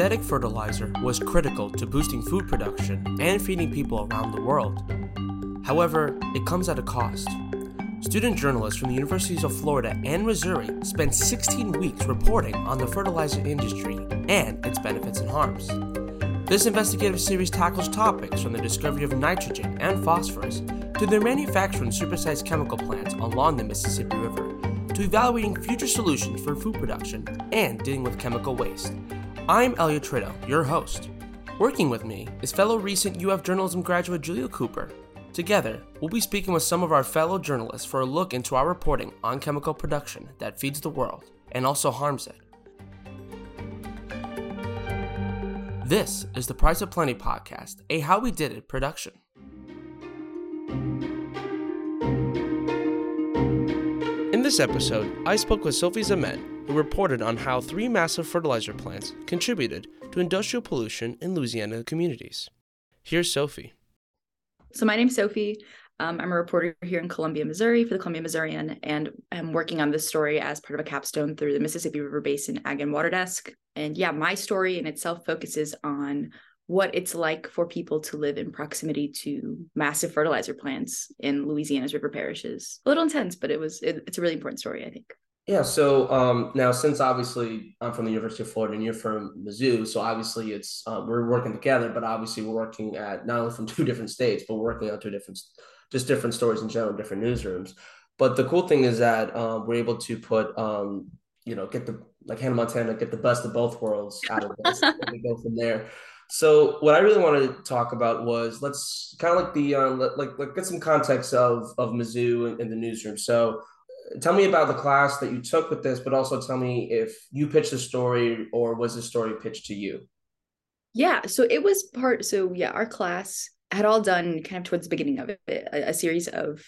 Synthetic fertilizer was critical to boosting food production and feeding people around the world. However, it comes at a cost. Student journalists from the Universities of Florida and Missouri spent 16 weeks reporting on the fertilizer industry and its benefits and harms. This investigative series tackles topics from the discovery of nitrogen and phosphorus to their manufacturing supersized chemical plants along the Mississippi River to evaluating future solutions for food production and dealing with chemical waste. I'm Elliot Tritto, your host. Working with me is fellow recent UF journalism graduate Julia Cooper. Together, we'll be speaking with some of our fellow journalists for a look into our reporting on chemical production that feeds the world and also harms it. This is the Price of Plenty podcast, a How We Did It production. In this episode, I spoke with Sofi Zeman, who reported on how three massive fertilizer plants contributed to industrial pollution in Louisiana communities. Here's Sofi. So, my name's Sofi. Um, I'm a reporter here in Columbia, Missouri for the Columbia Missourian, and I'm working on this story as part of a capstone through the Mississippi River Basin Ag and Water Desk. And yeah, my story in itself focuses on what it's like for people to live in proximity to massive fertilizer plants in Louisiana's river parishes. A little intense, but it was it, it's a really important story, I think. Yeah. So um, now, since obviously I'm from the University of Florida and you're from Mizzou, so obviously it's uh, we're working together, but obviously we're working at not only from two different states, but we're working on two different just different stories in general, different newsrooms. But the cool thing is that um, we're able to put, um, you know, get the like Hannah Montana, get the best of both worlds out of this, and go from there. So what I really wanted to talk about was let's kind of like the um, like like get some context of of Mizzou in, in the newsroom. So tell me about the class that you took with this, but also tell me if you pitched the story or was the story pitched to you. Yeah, so it was part. So yeah, our class had all done kind of towards the beginning of it a, a, series of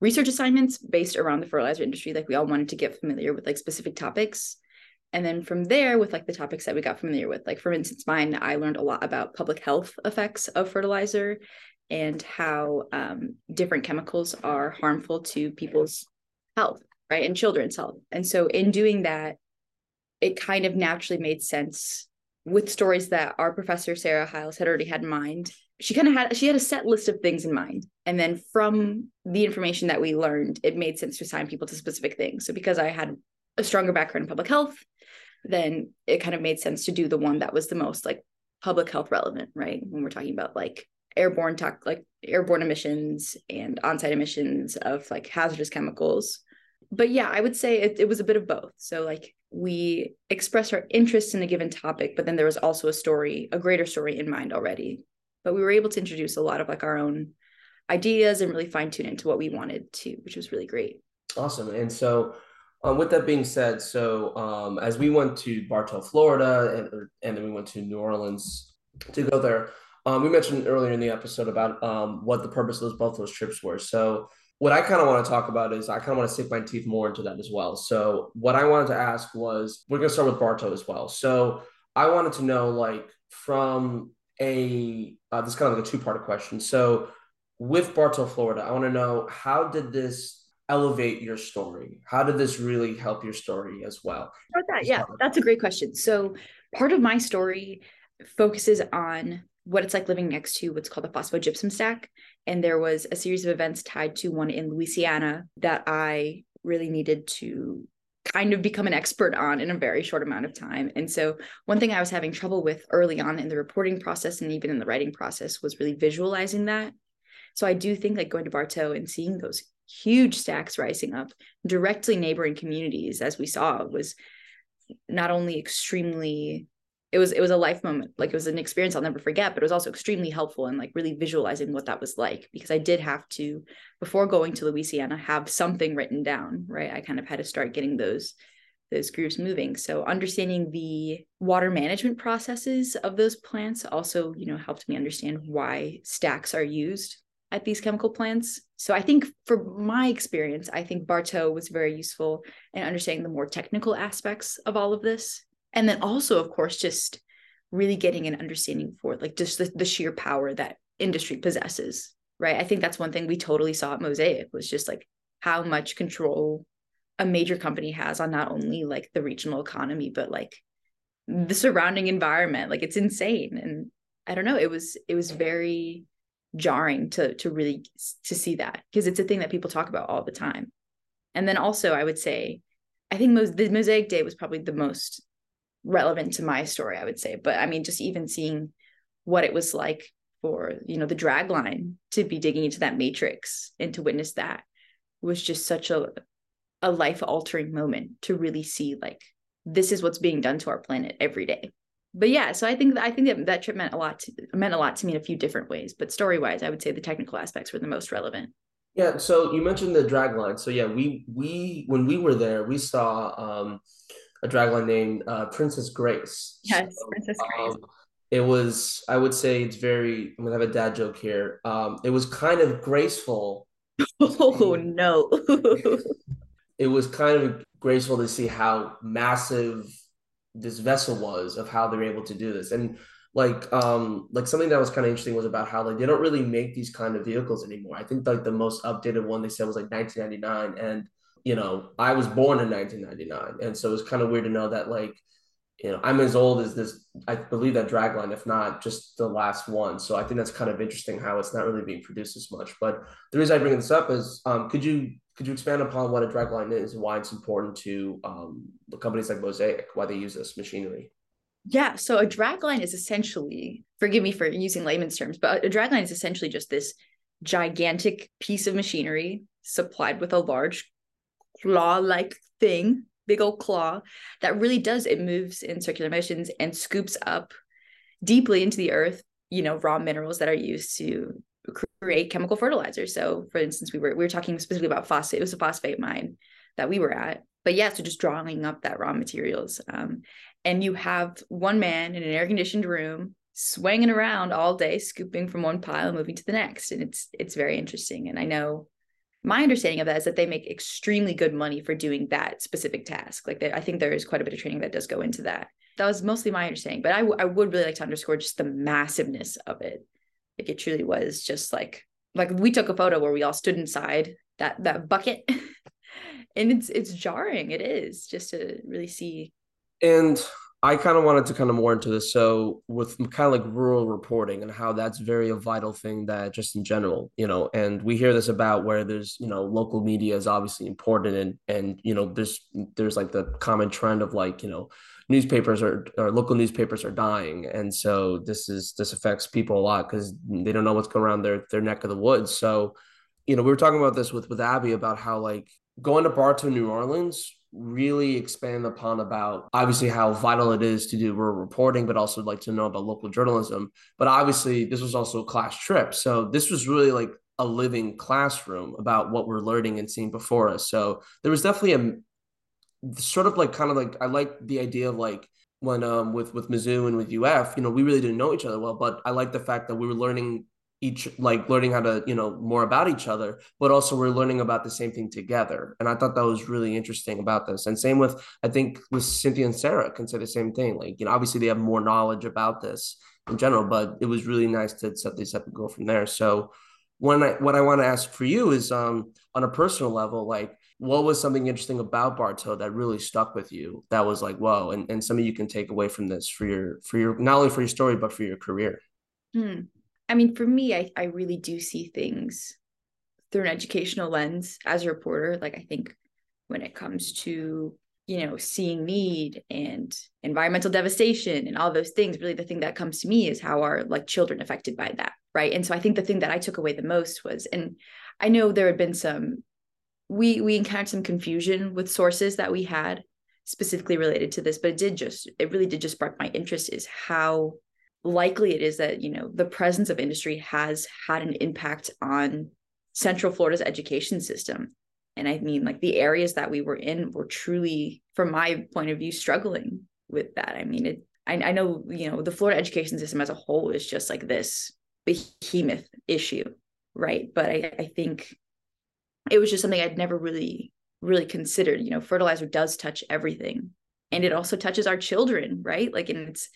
research assignments based around the fertilizer industry like we all wanted to get familiar with like specific topics and then from there with like the topics that we got familiar with like for instance mine i learned a lot about public health effects of fertilizer and how um, different chemicals are harmful to people's health right and children's health. And so in doing that it kind of naturally made sense with stories that our professor sarah hiles had already had in mind. She kind of had she had a set list of things in mind. And then from the information that we learned it made sense to assign people to specific things. So because i had a stronger background in public health then it kind of made sense to do the one that was the most like public health relevant right? When we're talking about like airborne talk like airborne emissions and on-site emissions of like hazardous chemicals but yeah i would say it, it was a bit of both so like we expressed our interest in a given topic but then there was also a story a greater story in mind already but we were able to introduce a lot of like our own ideas and really fine tune into what we wanted to, which was really great. Awesome. And so, um, with that being said, so um, as we went to Bartow, Florida, and, and then we went to New Orleans to go there, um, we mentioned earlier in the episode about um, what the purpose of those, both those trips were. So, what I kind of want to talk about is I kind of want to sink my teeth more into that as well. So, what I wanted to ask was we're going to start with Bartow as well. So, I wanted to know, like, from a uh, this is kind of like a two part question. So with Bartow, Florida, I want to know how did this elevate your story? How did this really help your story as well? That, yeah, that's a great question. So part of my story focuses on what it's like living next to what's called the phosphogypsum stack. And there was a series of events tied to one in Louisiana that I really needed to kind of become an expert on in a very short amount of time. And so, one thing I was having trouble with early on in the reporting process and even in the writing process was really visualizing that. So, I do think like going to Bartow and seeing those huge stacks rising up directly neighboring communities, as we saw, was not only extremely it was it was a life moment like it was an experience i'll never forget but it was also extremely helpful in like really visualizing what that was like because i did have to before going to louisiana have something written down right? I kind of had to start getting those those groups moving. So understanding the water management processes of those plants also you know helped me understand why stacks are used at these chemical plants. So i think for my experience i think bartow was very useful in understanding the more technical aspects of all of this and then also of course just really getting an understanding for like just the, the sheer power that industry possesses right i think that's one thing we totally saw at mosaic was just like how much control a major company has on not only like the regional economy but like the surrounding environment. Like it's insane. And I don't know, it was it was very jarring to to really to see that because it's a thing that people talk about all the time. And then also I would say I think most, the Mosaic Day was probably the most relevant to my story, I would say. But I mean, just even seeing what it was like for, you know, the drag line to be digging into that matrix and to witness that was just such a a life altering moment to really see like this is what's being done to our planet every day. But yeah, so I think I think that that trip meant a lot to, meant a lot to me in a few different ways. But story wise, I would say the technical aspects were the most relevant. Yeah, so you mentioned the drag line. So yeah, we we when we were there, we saw um, a drag line named uh, Princess Grace. Yes, so, Princess Grace. Um, it was, I would say, it's very. I'm gonna have a dad joke here. Um, it was kind of graceful. Oh no! it was kind of graceful to see how massive this vessel was of how they were able to do this, and like um like something that was kind of interesting was about how like they don't really make these kind of vehicles anymore. I think like the most updated one they said was like 1999 and you know, I was born in 1999 and so it's kind of weird to know that like you know, I'm as old as this I believe that dragline if not just the last one. So I think that's kind of interesting how it's not really being produced as much. But the reason I bring this up is um could you could you expand upon what a dragline is and why it's important to um, the companies like Mosaic, why they use this machinery? Yeah. So a drag line is essentially, forgive me for using layman's terms, but a drag line is essentially just this gigantic piece of machinery supplied with a large claw like thing, big old claw that really does, it moves in circular motions and scoops up deeply into the earth, you know, raw minerals that are used to create chemical fertilizer. So for instance, we were we were talking specifically about phosphate. It was a phosphate mine that we were at. But yeah, so just drawing up that raw materials. Um, and you have one man in an air conditioned room swinging around all day scooping from one pile moving to the next and it's it's very interesting and i know my understanding of that is that they make extremely good money for doing that specific task. Like i think there is quite a bit of training that does go into that. That was mostly my understanding but I, w- I would really like to underscore just the massiveness of it. Like it truly was just like like we took a photo where we all stood inside that that bucket. And it's it's jarring. It is just to really see and I kind of wanted to kind of more into this. So with kind of like rural reporting and how that's very a vital thing that just in general, you know, and we hear this about where there's, you know, local media is obviously important and and you know, there's there's like the common trend of like, you know, newspapers are or local newspapers are dying. And so this is this affects people a lot because they don't know what's going around their their neck of the woods. So, you know, we were talking about this with with Abby about how like going to Bartow, New Orleans really expand upon about obviously how vital it is to do rural reporting, but also like to know about local journalism. But obviously, this was also a class trip. So this was really like a living classroom about what we're learning and seeing before us. So there was definitely a sort of like kind of like I like the idea of like when um with with Mizzou and with UF, you know, we really didn't know each other well, but I like the fact that we were learning each like learning how to you know more about each other but also we're learning about the same thing together. And i thought that was really interesting about this. And same with i think with cynthia and sarah can say the same thing. Like you know obviously they have more knowledge about this in general but it was really nice to set this up and go from there. So when I, what i want to ask for you is um on a personal level like what was something interesting about Bartow that really stuck with you? That was like whoa and, and something you can take away from this for your for your not only for your story but for your career. Hmm. I mean, for me, I, I really do see things through an educational lens as a reporter. Like, I think when it comes to, you know, seeing need and environmental devastation and all those things, really the thing that comes to me is how are like children affected by that. Right. And so I think the thing that I took away the most was, and I know there had been some, we, we encountered some confusion with sources that we had specifically related to this, but it did just, it really did just spark my interest is how likely it is that you know the presence of industry has had an impact on central florida's education system. And i mean like the areas that we were in were truly from my point of view struggling with that. I mean it i, I know you know the florida education system as a whole is just like this behemoth issue right? But i, I think it was just something i'd never really really considered. You know fertilizer does touch everything. And it also touches our children right? Like and it's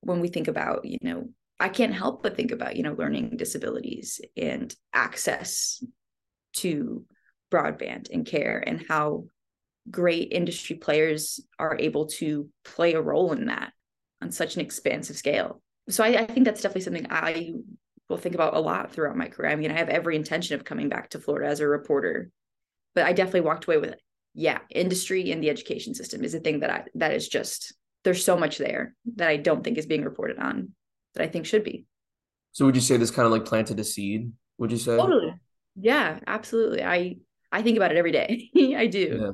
when we think about, you know, I can't help but think about, you know, learning disabilities and access to broadband and care and how great industry players are able to play a role in that on such an expansive scale. So I, I think that's definitely something I will think about a lot throughout my career. I mean, I have every intention of coming back to Florida as a reporter, but I definitely walked away with it. Yeah, industry and the education system is a thing that I that is just there's so much there that I don't think is being reported on that I think should be. So would you say this kind of like planted a seed? Would you say? Totally. Yeah, absolutely. I I think about it every day. I do. Yeah.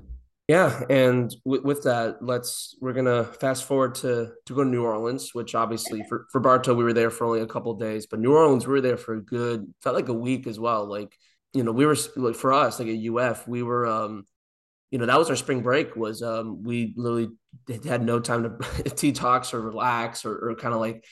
Yeah, and with, with that, let's we're gonna fast forward to to go to New Orleans, which obviously for for Bartow we were there for only a couple days, but New Orleans we were there for a good felt like a week as well. Like you know we were like for us like at UF we were um you know that was our spring break was um we literally had no time to detox or relax or, or kind of like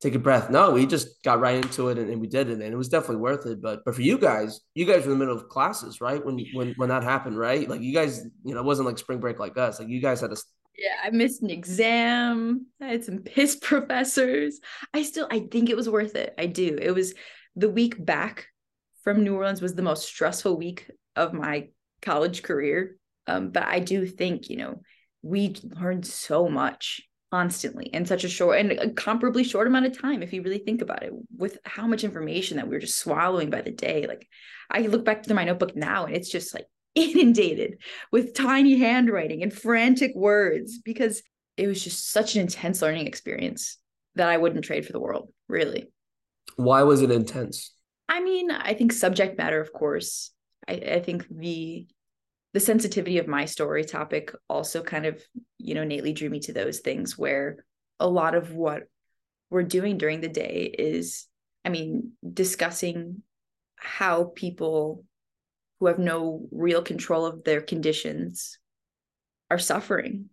take a breath. No, we just got right into it and, and, we did it, and it was definitely worth it. But but for you guys, you guys were in the middle of classes, right? When when when that happened, right? Like you guys, you know, it wasn't like spring break like us. Like you guys had to. Yeah, I missed an exam. I had some piss professors. I still, I think it was worth it. I do. It was the week back from New Orleans was the most stressful week of my college career. Um, but I do think, you know, we learned so much constantly in such a short and a comparably short amount of time if you really think about it with how much information that we are just swallowing by the day. Like i look back through my notebook now and it's just like inundated with tiny handwriting and frantic words because it was just such an intense learning experience that i wouldn't trade for the world really. Why was it intense? I mean i think subject matter of course. I, I think the the sensitivity of my story topic also kind of you know innately drew me to those things where a lot of what we're doing during the day is i mean discussing how people who have no real control of their conditions are suffering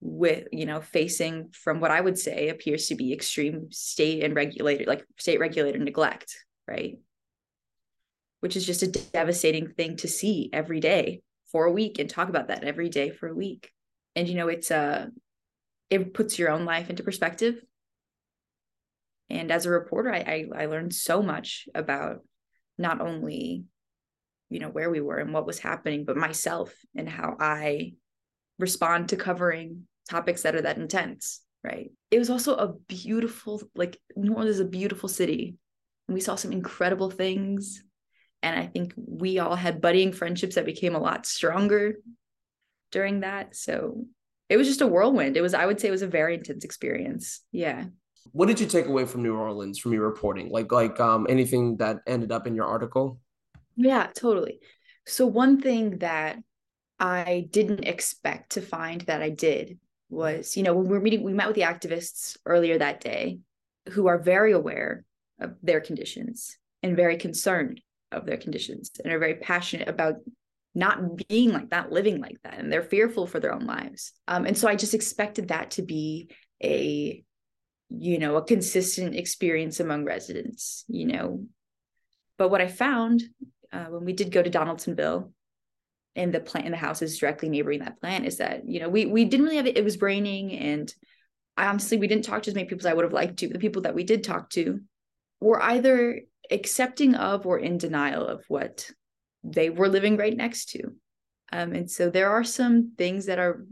with you know facing from what i would say appears to be extreme state and regulated like state regulator neglect right which is just a devastating thing to see every day for a week and talk about that every day for a week. And you know, it's uh it puts your own life into perspective. And as a reporter, I, I, I learned so much about not only you know where we were and what was happening, but myself and how I respond to covering topics that are that intense. Right. It was also a beautiful, like New Orleans is a beautiful city. And we saw some incredible things and i think we all had budding friendships that became a lot stronger during that. So it was just a whirlwind. It was i would say it was a very intense experience. Yeah. What did you take away from new orleans from your reporting? Like like um anything that ended up in your article? Yeah totally. So one thing that i didn't expect to find that i did was you know when we were meeting we met with the activists earlier that day who are very aware of their conditions and very concerned of their conditions and are very passionate about not being like that, living like that, and they're fearful for their own lives. Um, and so I just expected that to be a, you know, a consistent experience among residents, you know. But what I found uh, when we did go to Donaldsonville, and the plant in the houses directly neighboring that plant is that you know we we didn't really have it. It was raining, and honestly we didn't talk to as many people as I would have liked to. But the people that we did talk to were either accepting of or in denial of what they were living right next to. Um, and so there are some things that are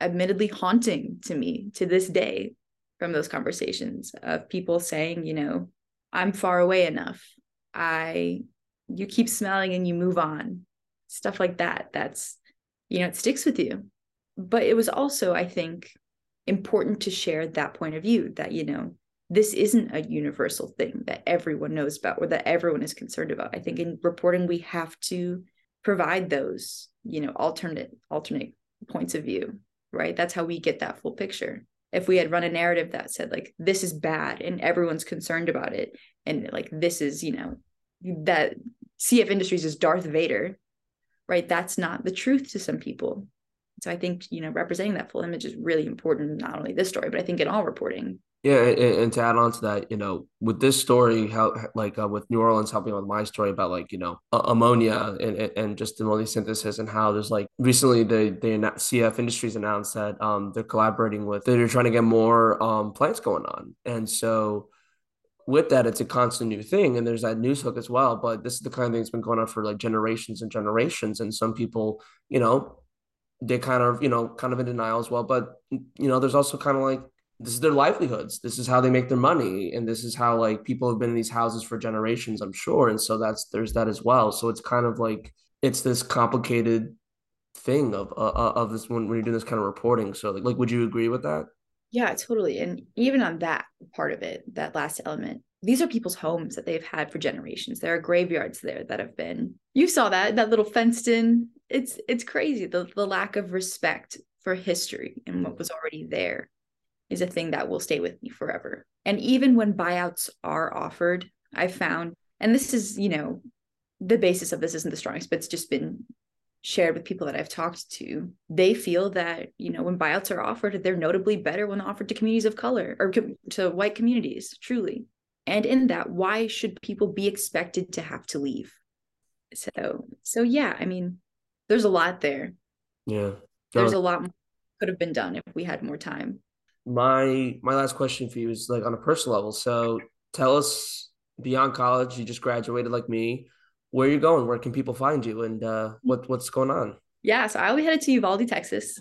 admittedly haunting to me to this day from those conversations of people saying, you know, I'm far away enough. I, you keep smelling and you move on. Stuff like that. That's, you know, it sticks with you. But it was also, I think, important to share that point of view that, you know, this isn't a universal thing that everyone knows about or that everyone is concerned about. I think in reporting we have to provide those, you know, alternate alternate points of view, right? That's how we get that full picture. If we had run a narrative that said like this is bad and everyone's concerned about it and like this is, you know, that CF Industries is Darth Vader, right? That's not the truth to some people. So I think, you know, representing that full image is really important, not only this story, but I think in all reporting. Yeah, and, and, to add on to that, you know, with this story, how like uh, with New Orleans helping with my story about like you know uh, ammonia and, and just the ammonia synthesis and how there's like recently they they CF Industries announced that um they're collaborating with they're trying to get more um plants going on, and so with that it's a constant new thing and there's that news hook as well but this is the kind of thing that's been going on for like generations and generations and some people you know they kind of you know kind of in denial as well but you know there's also kind of like this is their livelihoods. This is how they make their money, and this is how like people have been in these houses for generations, I'm sure. And so that's there's that as well. So it's kind of like it's this complicated thing of uh, uh of this when, when you're doing this kind of reporting. So like, like, would you agree with that? Yeah, totally. And even on that part of it, that last element, these are people's homes that they've had for generations. There are graveyards there that have been. You saw that that little fenced in. It's it's crazy the the lack of respect for history and what was already there is a thing that will stay with me forever. And even when buyouts are offered, I found, and this is, you know, the basis of this isn't the strongest, but it's just been shared with people that I've talked to. They feel that, you know, when buyouts are offered, they're notably better when offered to communities of color or to white communities, truly. And in that, why should people be expected to have to leave? So, so yeah, I mean, there's a lot there. Yeah. There's a lot could have been done if we had more time my my last question for you is like on a personal level. So tell us beyond college, you just graduated like me. Where are you going? Where can people find you? And uh, what what's going on? Yeah, so I'll be headed to Uvalde, Texas,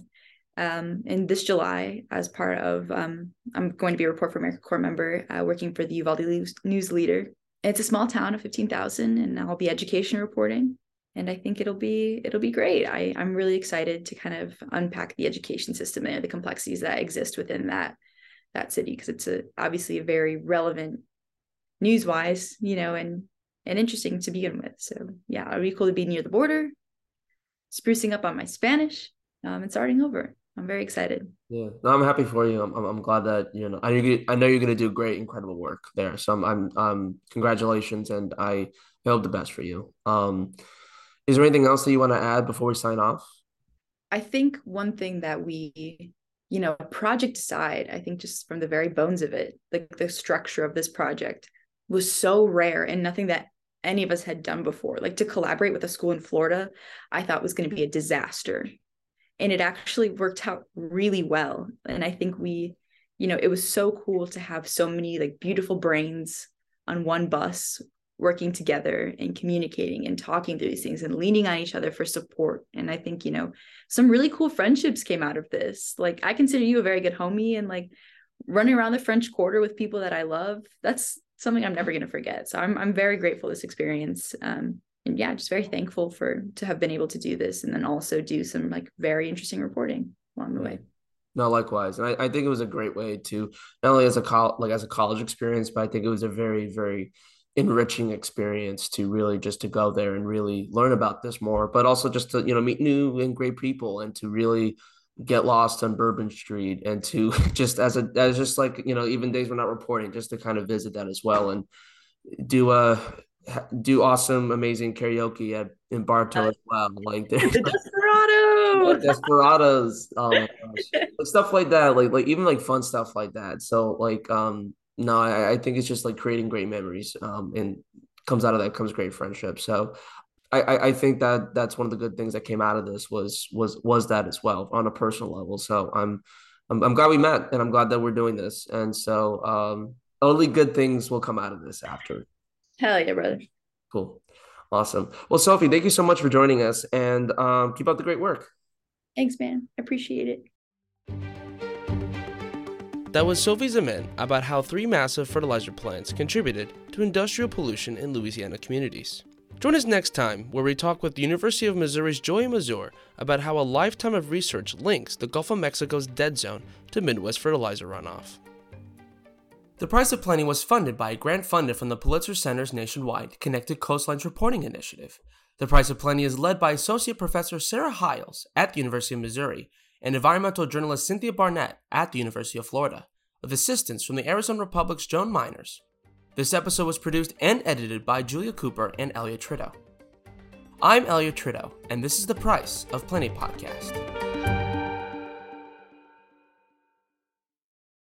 um, in this July as part of um, I'm going to be a Report for America Corps member, uh, working for the Uvalde News Leader. It's a small town of fifteen thousand, and I'll be education reporting and I think it'll be it'll be great. I I'm really excited to kind of unpack the education system and the complexities that exist within that that city because it's a obviously a very relevant news wise, you know, and and interesting to begin with. So yeah, it'll be cool to be near the border, sprucing up on my Spanish, um, and starting over. I'm very excited. Yeah, no, I'm happy for you. I'm, I'm, glad that you know I know I know you're gonna do great, incredible work there. So I'm I'm um congratulations, and I hope the best for you. Um, is there anything else that you want to add before we sign off? I think one thing that we, you know, project aside, I think just from the very bones of it, like the structure of this project was so rare and nothing that any of us had done before. Like to collaborate with a school in Florida, I thought was going to be a disaster. And it actually worked out really well. And I think we, you know, it was so cool to have so many like beautiful brains on one bus working together and communicating and talking through these things and leaning on each other for support. And I think, you know, some really cool friendships came out of this. Like I consider you a very good homie and like running around the French Quarter with people that I love. That's something I'm never going to forget. So I'm I'm very grateful this experience. Um, and yeah, just very thankful for to have been able to do this and then also do some like very interesting reporting along the way. No, likewise, and I, I think it was a great way to not only as a col- like as a college experience, but I think it was a very very enriching experience to really just to go there and really learn about this more but also just to you know meet new and great people and to really get lost on bourbon street and to just as a as just like you know even days we're not reporting just to kind of visit that as well and do a do awesome amazing karaoke at in bartow as well like the desperado desperados um stuff like that like like even like fun stuff like that. So like um no, I, I think it's just like creating great memories. Um, and comes out of that comes great friendship. So I, I think that that's one of the good things that came out of this was was was that as well on a personal level. So I'm I'm, I'm glad we met and I'm glad that we're doing this. And so um, only good things will come out of this after. Hell yeah, brother. Cool. Awesome. Well, Sofi, thank you so much for joining us and um, keep up the great work. Thanks, man. I appreciate it. That was Sofi Zeman about how three massive fertilizer plants contributed to industrial pollution in Louisiana communities. Join us next time where we talk with the University of Missouri's Joey Mazur about how a lifetime of research links the Gulf of Mexico's dead zone to Midwest fertilizer runoff. The Price of Plenty was funded by a grant funded from the Pulitzer Center's nationwide Connected Coastlines Reporting Initiative. The Price of Plenty is led by Associate Professor Sarah Hiles at the University of Missouri and environmental journalist Cynthia Barnett at the University of Florida, with assistance from the Arizona Republic's Joan Meiners. This episode was produced and edited by Julia Cooper and Elliot Tritto. I'm Elliot Tritto, and this is the Price of Plenty podcast.